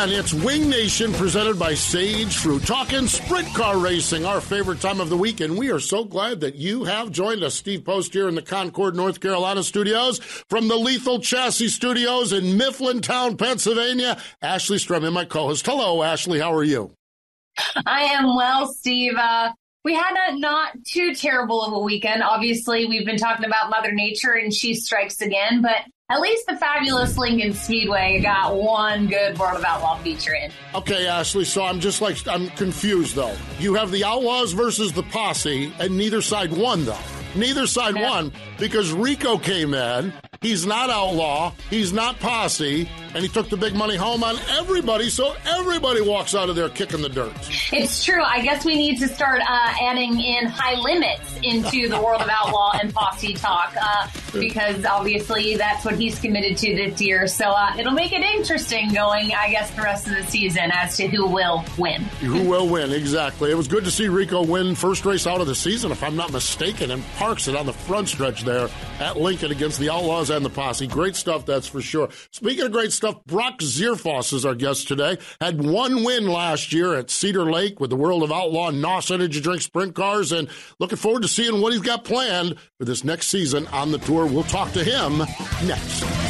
Hello again. It's Wing Nation presented by Sage Fruit. Talking sprint car racing, our favorite time of the week. And we are so glad that you have joined us. Steve Post here in the Concord, North Carolina studios from the Lethal Chassis Studios in Mifflintown, Pennsylvania. Ashley Stremme, my co host. Hello, Ashley. How are you? I am well, Steve. Uh, we had a not too terrible of a weekend. Obviously, we've been talking about Mother Nature and she strikes again, but at least the fabulous Lincoln Speedway got one good World of Outlaw feature in. Okay, Ashley. So I'm just like I'm confused though. You have the Outlaws versus the Posse, and neither side won though. Neither side Yeah. won because Rico came in. He's not outlaw. He's not posse, and he took the big money home on everybody. So everybody walks out of there kicking the dirt. It's true. I guess we need to start uh, adding in high limits into the World of Outlaw and Posse talk uh, because obviously that's what he's committed to this year. So uh, it'll make it interesting going, I guess, the rest of the season as to who will win. Who will win? Exactly. It was good to see Rico win first race out of the season, if I'm not mistaken, and parks it on the front stretch there at Lincoln against the Outlaws and the Posse. Great stuff, that's for sure. Speaking of great stuff, Brock Zearfoss is our guest today. Had one win last year at Cedar Lake with the World of Outlaw NOS Energy Drink Sprint Cars, and looking forward to seeing what he's got planned for this next season on the tour. We'll talk to him next.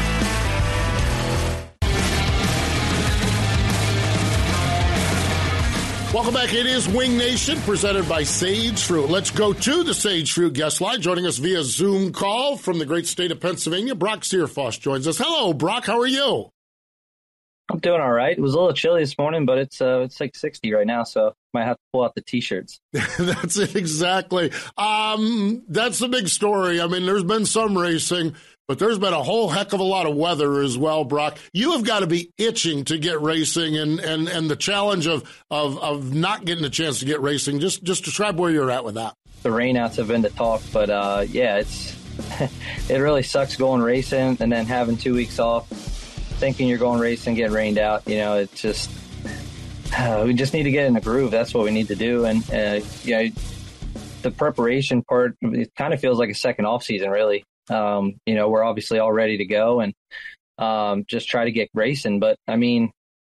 Welcome back. It is Wing Nation presented by Sage Fruit. Let's go to the Sage Fruit guest line. Joining us via Zoom call from the great state of Pennsylvania, Brock Zearfoss joins us. Hello, Brock. How are you? I'm doing all right. It was a little chilly this morning, but it's uh, it's like 60 right now, so might have to pull out the t-shirts. that's it exactly. Um, that's the big story. I mean, there's been some racing, but there's been a whole heck of a lot of weather as well, Brock. You have got to be itching to get racing, and and and the challenge of of of not getting a chance to get racing. Just just describe where you're at with that. The rainouts have been to talk, but uh, yeah, it's it really sucks going racing and then having two weeks off, thinking you're going racing, getting rained out. You know, it's just uh, we just need to get in a groove. That's what we need to do, and uh, yeah, the preparation part it kind of feels like a second off season, really. Um, you know, we're obviously all ready to go and um, just try to get racing. But I mean,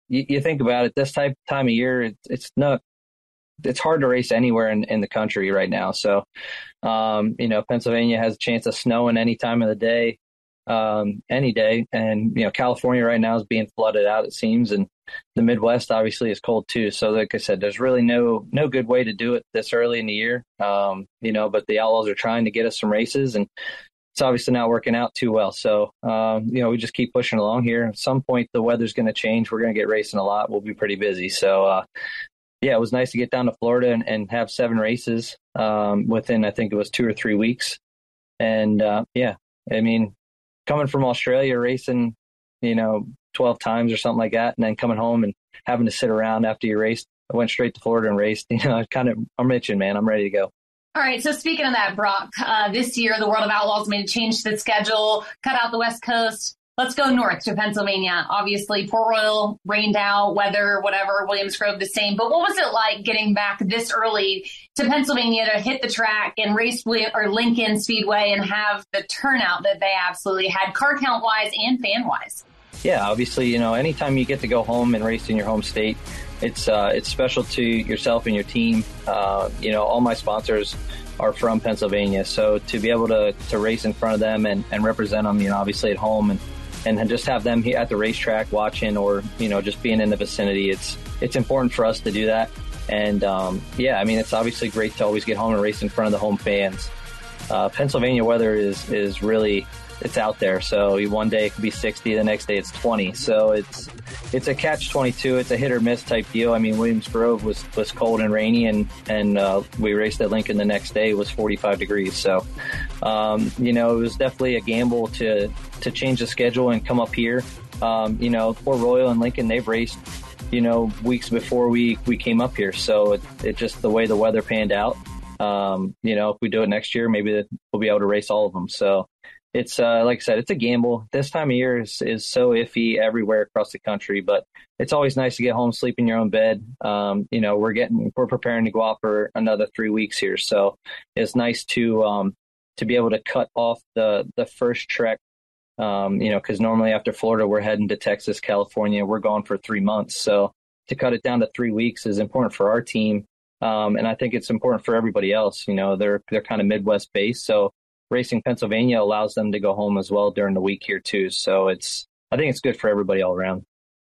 you, you think about it, this type time of year, it's, it's not. It's hard to race anywhere in, in the country right now. So, um, you know, Pennsylvania has a chance of snowing any time of the day, um, any day, and you know, California right now is being flooded out. It seems, and the Midwest obviously is cold too. So, like I said, there's really no no good way to do it this early in the year. Um, you know, but the Outlaws are trying to get us some races, and it's obviously not working out too well. So, um, you know, we just keep pushing along here. At some point, the weather's going to change. We're going to get racing a lot. We'll be pretty busy. So, uh, yeah, it was nice to get down to Florida and, and have seven races um, within, I think it was two or three weeks. And uh, yeah, I mean, coming from Australia, racing, you know, 12 times or something like that, and then coming home and having to sit around after you raced I went straight to Florida and raced. You know, I kind of I'm itching, man. I'm ready to go. All right. So speaking of that, Brock, uh, this year the World of Outlaws made a change to the schedule, cut out the West Coast. Let's go north to Pennsylvania. Obviously, Port Royal rained out, weather, whatever. Williams Grove the same. But what was it like getting back this early to Pennsylvania to hit the track and race or Lincoln Speedway and have the turnout that they absolutely had, car count wise and fan wise? Yeah, obviously, you know, anytime you get to go home and race in your home state, it's uh, it's special to yourself and your team. Uh, you know, all my sponsors are from Pennsylvania, so to be able to, to race in front of them and, and represent them, you know, obviously at home and and just have them at the racetrack watching or you know just being in the vicinity, it's it's important for us to do that. And um, yeah, I mean, it's obviously great to always get home and race in front of the home fans. Uh, Pennsylvania weather is is really it's out there. So one day it could be 60, the next day it's 20. So it's it's a catch 22. It's a hit or miss type deal. I mean, Williams Grove was was cold and rainy, and and uh, we raced at Lincoln the next day. It was 45 degrees. So um, you know, it was definitely a gamble to to change the schedule and come up here. Um, you know, Port Royal and Lincoln they've raced. You know, weeks before we, we came up here. So it, it just the way the weather panned out. Um, you know, if we do it next year, maybe we'll be able to race all of them. So it's uh, like I said, it's a gamble. This time of year is, is so iffy everywhere across the country, but it's always nice to get home, sleep in your own bed. Um, you know, we're getting we're preparing to go out for another three weeks here, so it's nice to um, to be able to cut off the the first trek. Um, you know, because normally after Florida, we're heading to Texas, California. We're gone for three months, so to cut it down to three weeks is important for our team, um, and I think it's important for everybody else. You know, they're they're kind of Midwest based, so Racing Pennsylvania allows them to go home as well during the week here too. So it's I think it's good for everybody all around.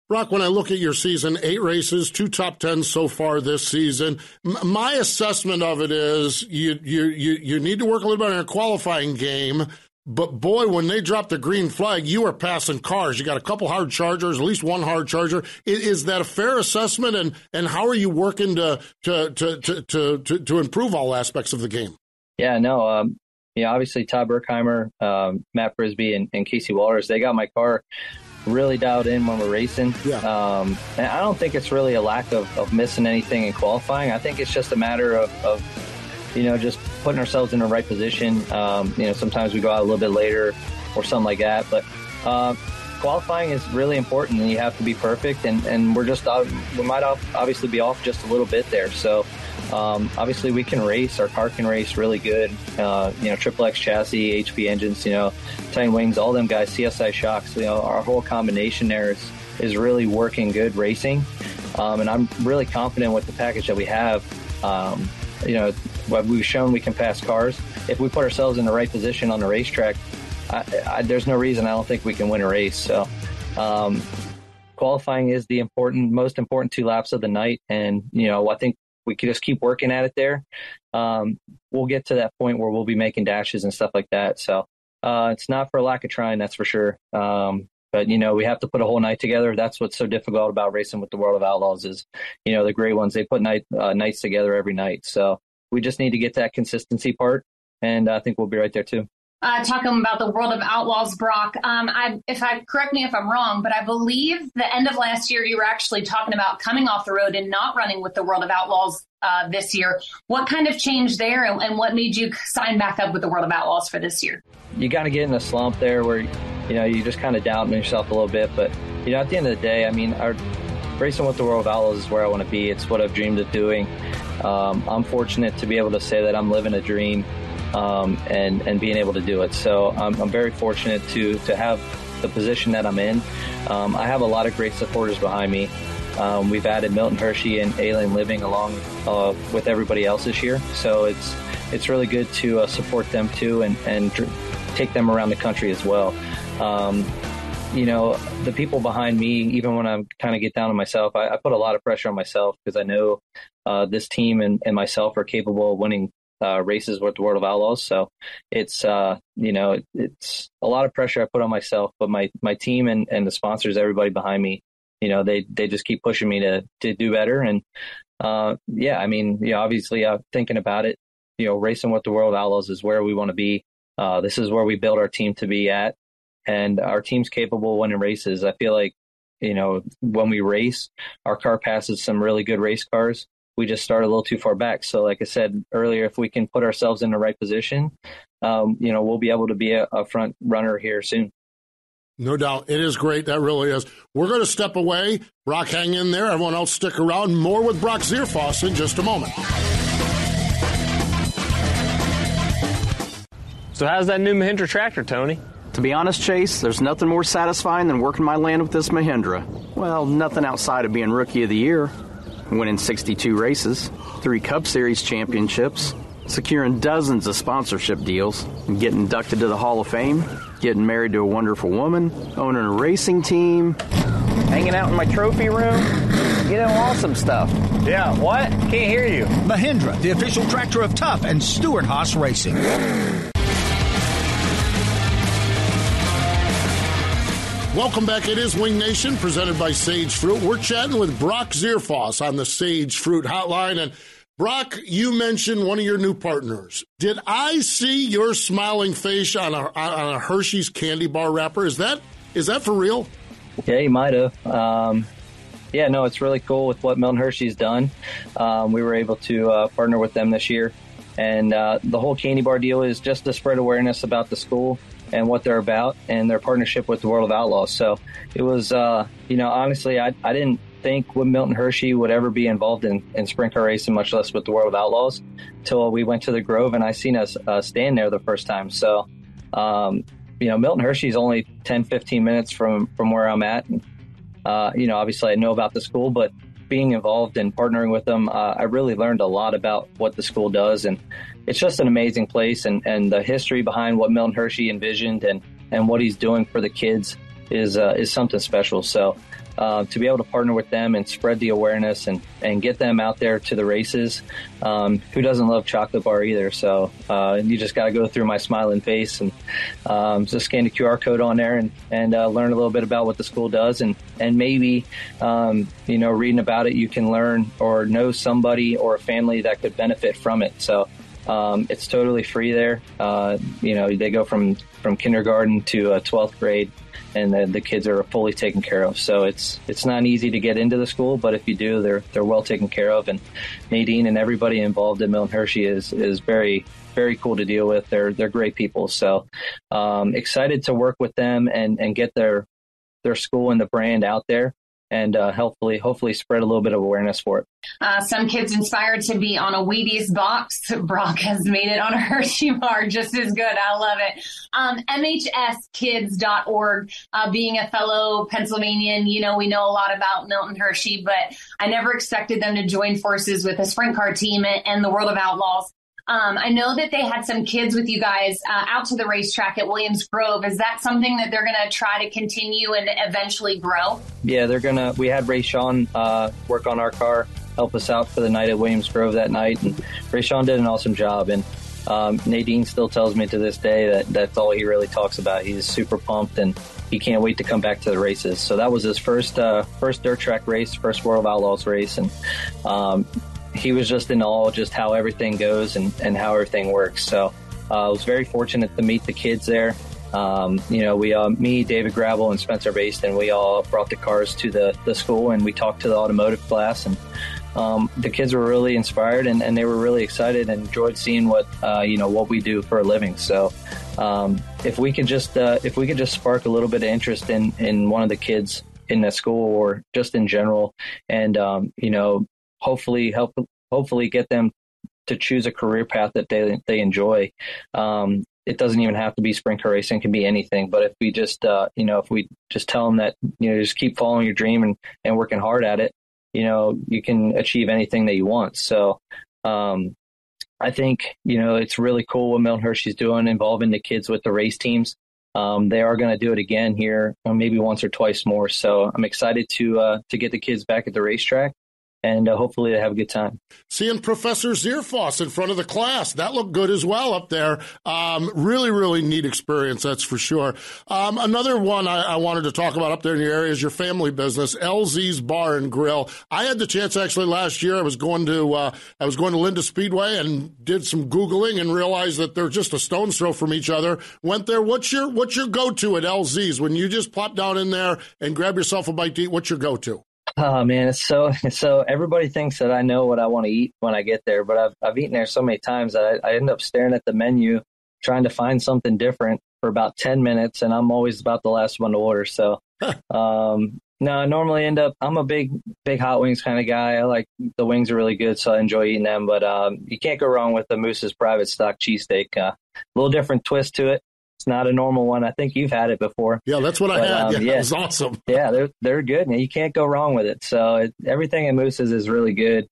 Rock, when I look at your season, eight races, two top tens so far this season. M- my assessment of it is you, you you you need to work a little bit on your qualifying game. But boy, when they drop the green flag, you are passing cars. You got a couple hard chargers, at least one hard charger. Is, is that a fair assessment? And and how are you working to to to to to, to improve all aspects of the game? Yeah, no, um, know, obviously Todd Burkheimer, um, Matt Frisby, and, and, Casey Walters, they got my car really dialed in when we're racing. Yeah. Um, and I don't think it's really a lack of, of, missing anything in qualifying. I think it's just a matter of, of you know, just putting ourselves in the right position. Um, you know, sometimes we go out a little bit later or something like that. But uh, qualifying is really important and you have to be perfect. And, and we're just, uh, we might obviously be off just a little bit there. So, um, obviously, we can race. Our car can race really good. Uh, you know, Triple X chassis, HP engines. You know, Titan wings, all them guys, CSI shocks. You know, our whole combination there is is really working good racing. Um, and I'm really confident with the package that we have. Um, you know, what we've shown we can pass cars. If we put ourselves in the right position on the racetrack, I, I, there's no reason I don't think we can win a race. So, um, qualifying is the important, most important two laps of the night. And, you know, I think we could just keep working at it there. Um, we'll get to that point where we'll be making dashes and stuff like that. So uh, it's not for lack of trying, that's for sure. Um, but you know, we have to put a whole night together. That's what's so difficult about racing with the World of Outlaws is, you know, the great ones they put night uh, nights together every night. So we just need to get that consistency part, and I think we'll be right there too uh, talking about the world of outlaws, Brock. Um, I, if I correct me if I'm wrong, but I believe the end of last year you were actually talking about coming off the road and not running with the world of outlaws uh, this year. What kind of change there, and, and, what made you sign back up with the world of outlaws for this year? You got to get in a slump there where you know you just kind of doubt yourself a little bit, but you know at the end of the day, I mean, our racing with the world of outlaws is where I want to be. It's what I've dreamed of doing. Um, I'm fortunate to be able to say that I'm living a dream um, and and being able to do it. So I'm, I'm, very fortunate to to have the position that I'm in. Um, I have a lot of great supporters behind me. Um, we've added Milton Hershey and Alien Living along uh, with everybody else this year, so it's it's really good to uh, support them too and and dr- take them around the country as well. Um, you know, the people behind me, even when I'm kind of get down on myself, I, I, put a lot of pressure on myself because I know uh, this team and, and myself are capable of winning uh, races with the World of Outlaws. So it's uh, you know it, it's a lot of pressure I put on myself, but my my team and, and the sponsors, everybody behind me, you know they they just keep pushing me to to do better. And uh, yeah, I mean, yeah, obviously, uh, thinking about it, you know, racing with the World of Outlaws is where we want to be. Uh, this is where we build our team to be at, and our team's capable winning races. I feel like you know, when we race, our car passes some really good race cars. We just start a little too far back. So, like I said earlier, if we can put ourselves in the right position, um, you know, we'll be able to be a, a front runner here soon. No doubt. It is great. That really is. We're going to step away. Brock, hang in there. Everyone else, stick around. More with Brock Zearfoss in just a moment. So, how's that new Mahindra tractor, Tony? To be honest, Chase, there's nothing more satisfying than working my land with this Mahindra. Well, nothing outside of being Rookie of the Year, winning 62 races, three Cup Series championships, securing dozens of sponsorship deals, getting inducted to the Hall of Fame, getting married to a wonderful woman, owning a racing team, hanging out in my trophy room, you know, awesome stuff. Yeah, what? Can't hear you. Mahindra, the official tractor of Tough and Stewart Haas Racing. Welcome back. It is Wing Nation presented by Sage Fruit. We're chatting with Brock Zearfoss on the Sage Fruit Hotline. And Brock, you mentioned one of your new partners. Did I see your smiling face on a on a Hershey's candy bar wrapper? Is that is that for real? Yeah, you might have. Um, yeah, no, it's really cool with what Milton Hershey's done. Um, we were able to uh, partner with them this year, and uh, the whole candy bar deal is just to spread awareness about the school and what they're about and their partnership with the World of Outlaws. So it was, uh, you know, honestly, I, I didn't think Milton Hershey would ever be involved in, in sprint car racing, much less with the World of Outlaws, until we went to the Grove and I seen us uh, stand there the first time. So, um, you know, Milton Hershey's only 10, 15 minutes from, from where I'm at. And, uh, you know, obviously I know about the school, but being involved and partnering with them, uh, I really learned a lot about what the school does and it's just an amazing place and, and the history behind what Milton Hershey envisioned and, and what he's doing for the kids is uh, is something special. So uh, to be able to partner with them and spread the awareness and, and get them out there to the races. Um, who doesn't love chocolate bar either? So uh, you just got to go through my smiling face and um, just scan the QR code on there and, and uh, learn a little bit about what the school does. And, and maybe, um, you know, reading about it, you can learn or know somebody or a family that could benefit from it. So um, it's totally free there. Uh, you know, they go from, from kindergarten to uh, 12th grade, and the, the, kids are fully taken care of. So it's it's not easy to get into the school, but if you do, they're they're well taken care of. And Nadine and everybody involved in Milton Hershey is is very very cool to deal with. They're they're great people. So um, excited to work with them and and get their their school and the brand out there and uh, hopefully hopefully spread a little bit of awareness for it. Uh, some kids inspired to be on a Wheaties box. Brock has made it on a Hershey bar just as good. I love it. Um, MHSkids.org. Uh, being a fellow Pennsylvanian, you know we know a lot about Milton Hershey, but I never expected them to join forces with a sprint car team and the World of Outlaws. Um, I know that they had some kids with you guys uh, out to the racetrack at Williams Grove. Is that something that they're going to try to continue and eventually grow? Yeah, they're going to. We had Ray Sean uh, work on our car, help us out for the night at Williams Grove that night, and Ray Sean did an awesome job. And um, Nadine still tells me to this day that that's all he really talks about. He's super pumped and he can't wait to come back to the races. So that was his first uh, first dirt track race, first World of Outlaws race, and um, he was just in awe just how everything goes and, and how everything works. So uh, I was very fortunate to meet the kids there. Um, you know, we, uh, me, David Gravel, and Spencer Bayston, we all brought the cars to the, the school and we talked to the automotive class. And um, the kids were really inspired and, and, they were really excited and enjoyed seeing what, uh, you know, what we do for a living. So um, if we could just, uh, if we could just spark a little bit of interest in, in one of the kids in the school or just in general, and, um, you know, hopefully help hopefully get them to choose a career path that they they enjoy. Um, it doesn't even have to be sprint car racing; it can be anything. But if we just uh, you know if we just tell them that you know just keep following your dream and and working hard at it, you know you can achieve anything that you want. So. Um, I think you know it's really cool what Milton Hershey's doing, involving the kids with the race teams. Um, they are going to do it again here, maybe once or twice more. So I'm excited to uh, to get the kids back at the racetrack and uh, hopefully they have a good time. Seeing Professor Zearfoss in front of the class, that looked good as well up there. Um, really, really neat experience, that's for sure. Um, another one I, I, wanted to talk about up there in your area is your family business, LZ's Bar and Grill. I had the chance actually last year. I was going to uh, I was going to Lincoln Speedway and did some googling and realized that they're just a stone's throw from each other. Went there. What's your what's your go to at LZ's when you just plop down in there and grab yourself a bite to eat? What's your go to? Oh man, it's so so. Everybody thinks that I know what I want to eat when I get there, but I've I've eaten there so many times that I, I end up staring at the menu, trying to find something different for about ten minutes, and I'm always about the last one to order. So, um, no, I normally end up. I'm a big big hot wings kind of guy. I like the wings are really good, so I enjoy eating them. But um, you can't go wrong with the Moose's Private Stock cheesesteak. Uh, a little different twist to it. It's not a normal one. I think you've had it before. Yeah, that's what but, I had. Um, yeah, yeah, it was awesome. yeah, they're they're good. You can't go wrong with it. So it, everything at Moose's is really good.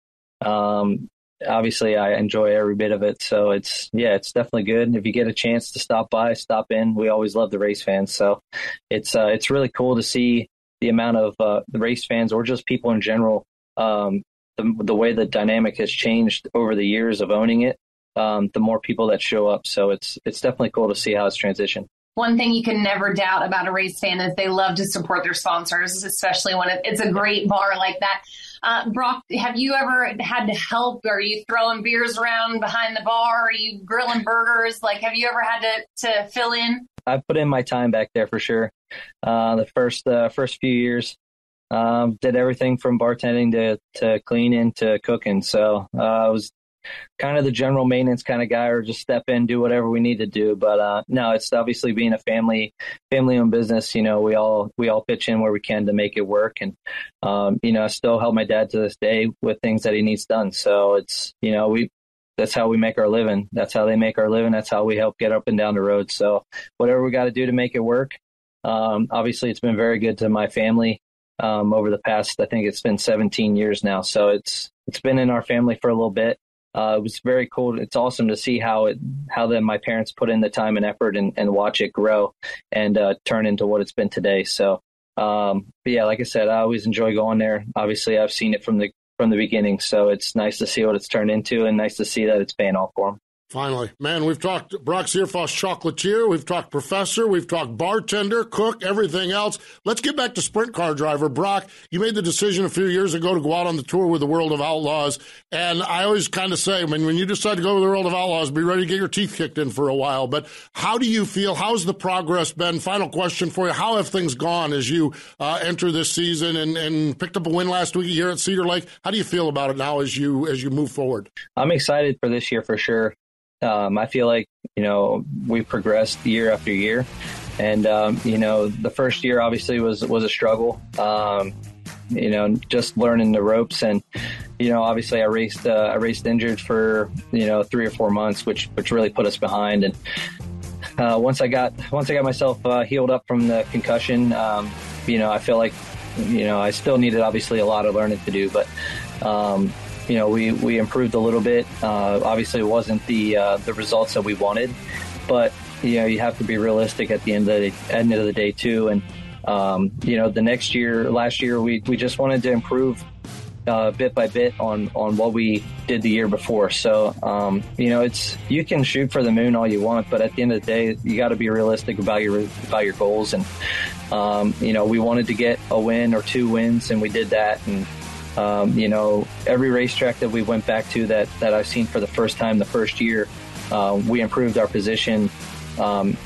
Um, obviously, I enjoy every bit of it. So it's yeah, it's definitely good. And If you get a chance to stop by, stop in. We always love the race fans. So it's uh, it's really cool to see the amount of uh, the race fans or just people in general. Um, the, the way the dynamic has changed over the years of owning it um, the more people that show up. So it's it's definitely cool to see how it's transitioned. One thing you can never doubt about a race fan is they love to support their sponsors, especially when it's a great bar like that. Uh, Brock, have you ever had to help? Are you throwing beers around behind the bar? Are you grilling burgers? Like, have you ever had to, to fill in? I put in my time back there for sure. Uh, the first uh, first few years, um, did everything from bartending to to cleaning to cooking. So uh, I was kind of the general maintenance kind of guy or just step in, do whatever we need to do. But, uh, no, it's obviously being a family, family owned business. You know, we all, we all pitch in where we can to make it work. And, um, you know, I still help my dad to this day with things that he needs done. So it's, you know, we, that's how we make our living. That's how they make our living. That's how we help get up and down the road. So whatever we got to do to make it work. Um, obviously it's been very good to my family. Um, over the past, I think it's been 17 years now. So it's, it's been in our family for a little bit uh, it was very cool. It's awesome to see how it how then my parents put in the time and effort and, and watch it grow and uh, turn into what it's been today. So, um, but yeah, like I said, I always enjoy going there. Obviously, I've seen it from the from the beginning, so it's nice to see what it's turned into and nice to see that it's paying off for them. Finally, man, we've talked Brock Zearfoss chocolatier, we've talked professor, we've talked bartender, cook, everything else. Let's get back to sprint car driver. Brock, you made the decision a few years ago to go out on the tour with the World of Outlaws. And I always kind of say, when, when you decide to go with the World of Outlaws, be ready to get your teeth kicked in for a while. But how do you feel? How's the progress been? Final question for you. How have things gone as you uh, enter this season and, and picked up a win last week here at Cedar Lake? How do you feel about it now as you as you move forward? I'm excited for this year for sure. Um, I feel like you know we've progressed year after year, and um, you know the first year obviously was was a struggle. Um, you know, just learning the ropes, and you know, obviously I raced uh, I raced injured for you know three or four months, which which really put us behind. And uh, once I got once I got myself uh, healed up from the concussion, um, you know, I feel like you know I still needed obviously a lot of learning to do, but um, you know, we, we improved a little bit. Uh, obviously, it wasn't the uh, the results that we wanted, but you know, you have to be realistic at the end of the end of the day too. And um, you know, the next year, last year, we we just wanted to improve uh, bit by bit on on what we did the year before. So um, you know, it's you can shoot for the moon all you want, but at the end of the day, you got to be realistic about your about your goals. And um, you know, we wanted to get a win or two wins, and we did that. And um, you know, every racetrack that we went back to that, that I've seen for the first time the first year, uh, we improved our position um,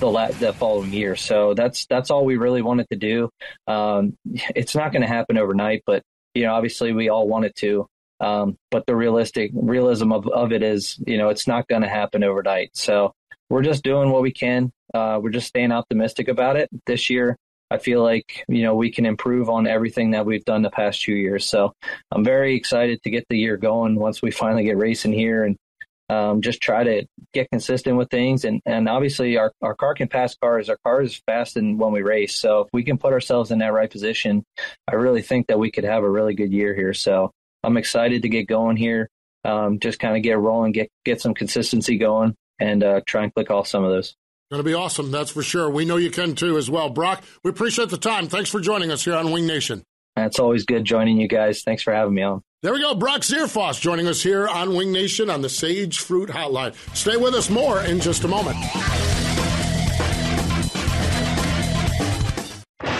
the la- the following year. So that's that's all we really wanted to do. Um, it's not going to happen overnight, but you know, obviously we all wanted to. Um, but the realistic realism of, of it is, you know, it's not going to happen overnight. So we're just doing what we can. Uh, we're just staying optimistic about it. This year, I feel like, you know, we can improve on everything that we've done the past two years. So I'm very excited to get the year going once we finally get racing here and um, just try to get consistent with things. And, and obviously our, our car can pass cars. Our car is fast and when we race. So if we can put ourselves in that right position, I really think that we could have a really good year here. So I'm excited to get going here. Um, just kind of get rolling, get, get some consistency going and uh, try and click off some of those. Going to be awesome, that's for sure. We know you can too as well. Brock, we appreciate the time. Thanks for joining us here on Wing Nation. It's always good joining you guys. Thanks for having me on. There we go. Brock Zearfoss joining us here on Wing Nation on the Sage Fruit Hotline. Stay with us more in just a moment.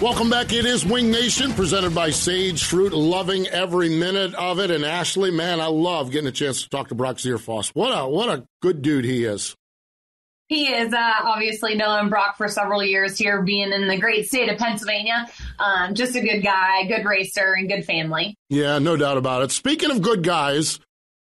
Welcome back. It is Wing Nation presented by Sage Fruit. Loving every minute of it. And Ashley, man, I love getting a chance to talk to Brock Zearfoss. What a what a good dude he is. He is uh, obviously known Brock for several years here, being in the great state of Pennsylvania. Um, just a good guy, good racer, and good family. Yeah, no doubt about it. Speaking of good guys,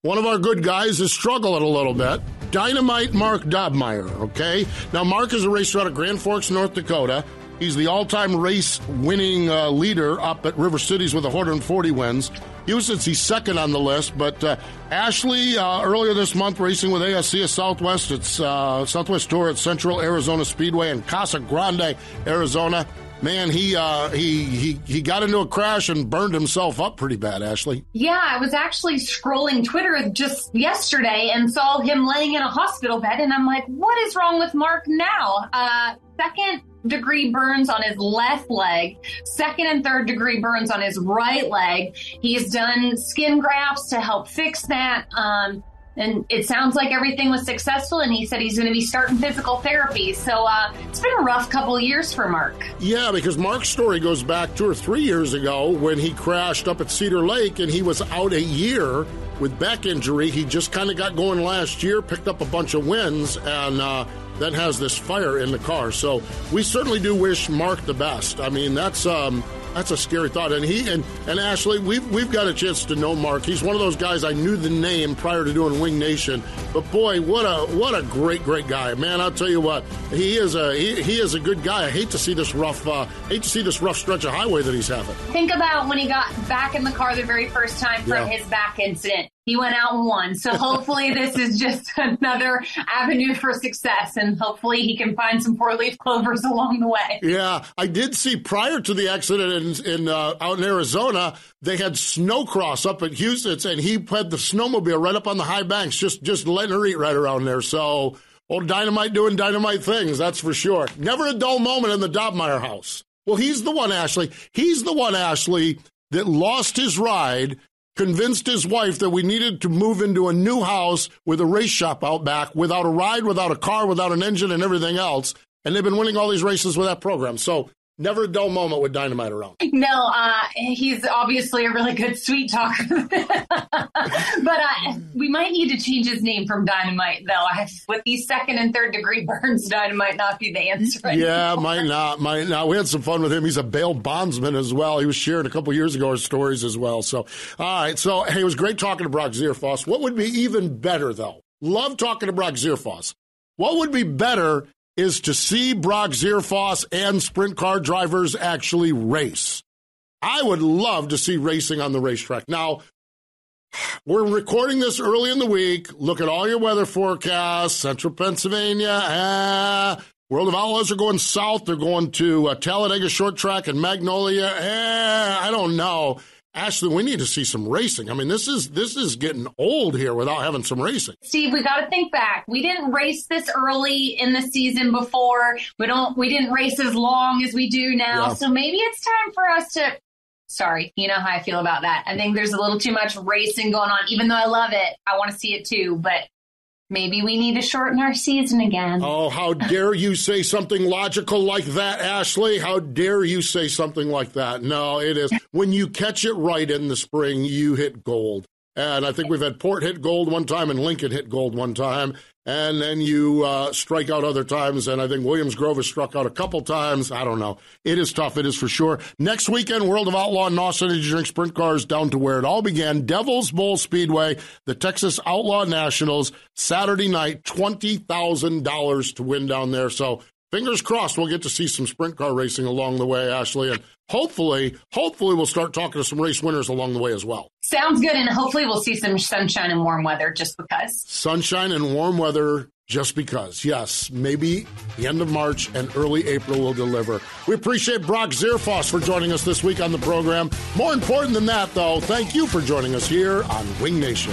one of our good guys is struggling a little bit. Dynamite Mark Dobmeier, okay? Now, Mark is a racer out of Grand Forks, North Dakota. He's the all-time race winning uh, leader up at River Cities with 140 wins. Houston's he's second on the list, but uh, Ashley uh, earlier this month racing with ASC at Southwest. It's uh, Southwest Tour at Central Arizona Speedway in Casa Grande, Arizona. Man, he uh, he he he got into a crash and burned himself up pretty bad. Ashley. Yeah, I was actually scrolling Twitter just yesterday and saw him laying in a hospital bed, and I'm like, what is wrong with Mark now? Uh, second degree burns on his left leg, second and third degree burns on his right leg. He's done skin grafts to help fix that. Um, and it sounds like everything was successful and he said he's going to be starting physical therapy so uh, it's been a rough couple years for mark yeah because mark's story goes back two or three years ago when he crashed up at cedar lake and he was out a year with back injury he just kind of got going last year picked up a bunch of wins and uh, that has this fire in the car. So we certainly do wish Mark the best. I mean, that's um, that's a scary thought. And he and, and Ashley, we've we've got a chance to know Mark. He's one of those guys I knew the name prior to doing Wing Nation. But boy, what a what a great great guy, man! I'll tell you what, he is a he, he is a good guy. I hate to see this rough uh, hate to see this rough stretch of highway that he's having. Think about when he got back in the car the very first time from yeah. his back incident he went out and won. So hopefully this is just another avenue for success and hopefully he can find some four leaf clovers along the way. Yeah, I did see prior to the accident in, in uh, out in Arizona, they had snowcross up at Houston and he had the snowmobile right up on the high banks, just, just letting her eat right around there. So old Dynamite doing dynamite things, that's for sure. Never a dull moment in the Dobmeier house. Well, he's the one, Ashley. He's the one, Ashley, that lost his ride convinced his wife that we needed to move into a new house with a race shop out back without a ride, without a car, without an engine, and everything else. And they've been winning all these races with that program. So Never a dull moment with Dynamite around. No, uh, he's obviously a really good sweet talker. but uh, we might need to change his name from Dynamite, though. With these second and third degree burns, Dynamite not be the answer. Yeah, might not, might not. We had some fun with him. He's a bail bondsman as well. He was sharing a couple years ago his stories as well. So, all right. So, hey, it was great talking to Brock Zearfoss. What would be even better, though? Love talking to Brock Zearfoss. What would be better is to see Brock Zearfoss and sprint car drivers actually race. I would love to see racing on the racetrack. Now, we're recording this early in the week. Look at all your weather forecasts. Central Pennsylvania, ah, World of Outlaws are going south. They're going to uh, Talladega Short Track and Magnolia. Eh, I don't know. Ashley, we need to see some racing. I mean, this is this is getting old here without having some racing. Steve, we got to think back. We didn't race this early in the season before. We don't. We didn't race as long as we do now. Yeah. So maybe it's time for us to. Sorry, you know how I feel about that. I think there's a little too much racing going on. Even though I love it, I want to see it too. But Maybe we need to shorten our season again. Oh, how dare you say something logical like that, Ashley? How dare you say something like that? No, it is. When you catch it right in the spring, you hit gold. And I think we've had Port hit gold one time and Lincoln hit gold one time. And then you uh, strike out other times. And I think Williams Grove has struck out a couple times. I don't know. It is tough. It is for sure. Next weekend, World of Outlaw and NOS Energy Drink Sprint Cars down to where it all began. Devil's Bowl Speedway, the Texas Outlaw Nationals, Saturday night, $20,000 to win down there. So fingers crossed we'll get to see some sprint car racing along the way, Ashley. And hopefully, hopefully we'll start talking to some race winners along the way as well. Sounds good. And hopefully we'll see some sunshine and warm weather just because. Sunshine and warm weather just because. Yes, maybe the end of March and early April will deliver. We appreciate Brock Zearfoss for joining us this week on the program. More important than that, though, thank you for joining us here on Wing Nation.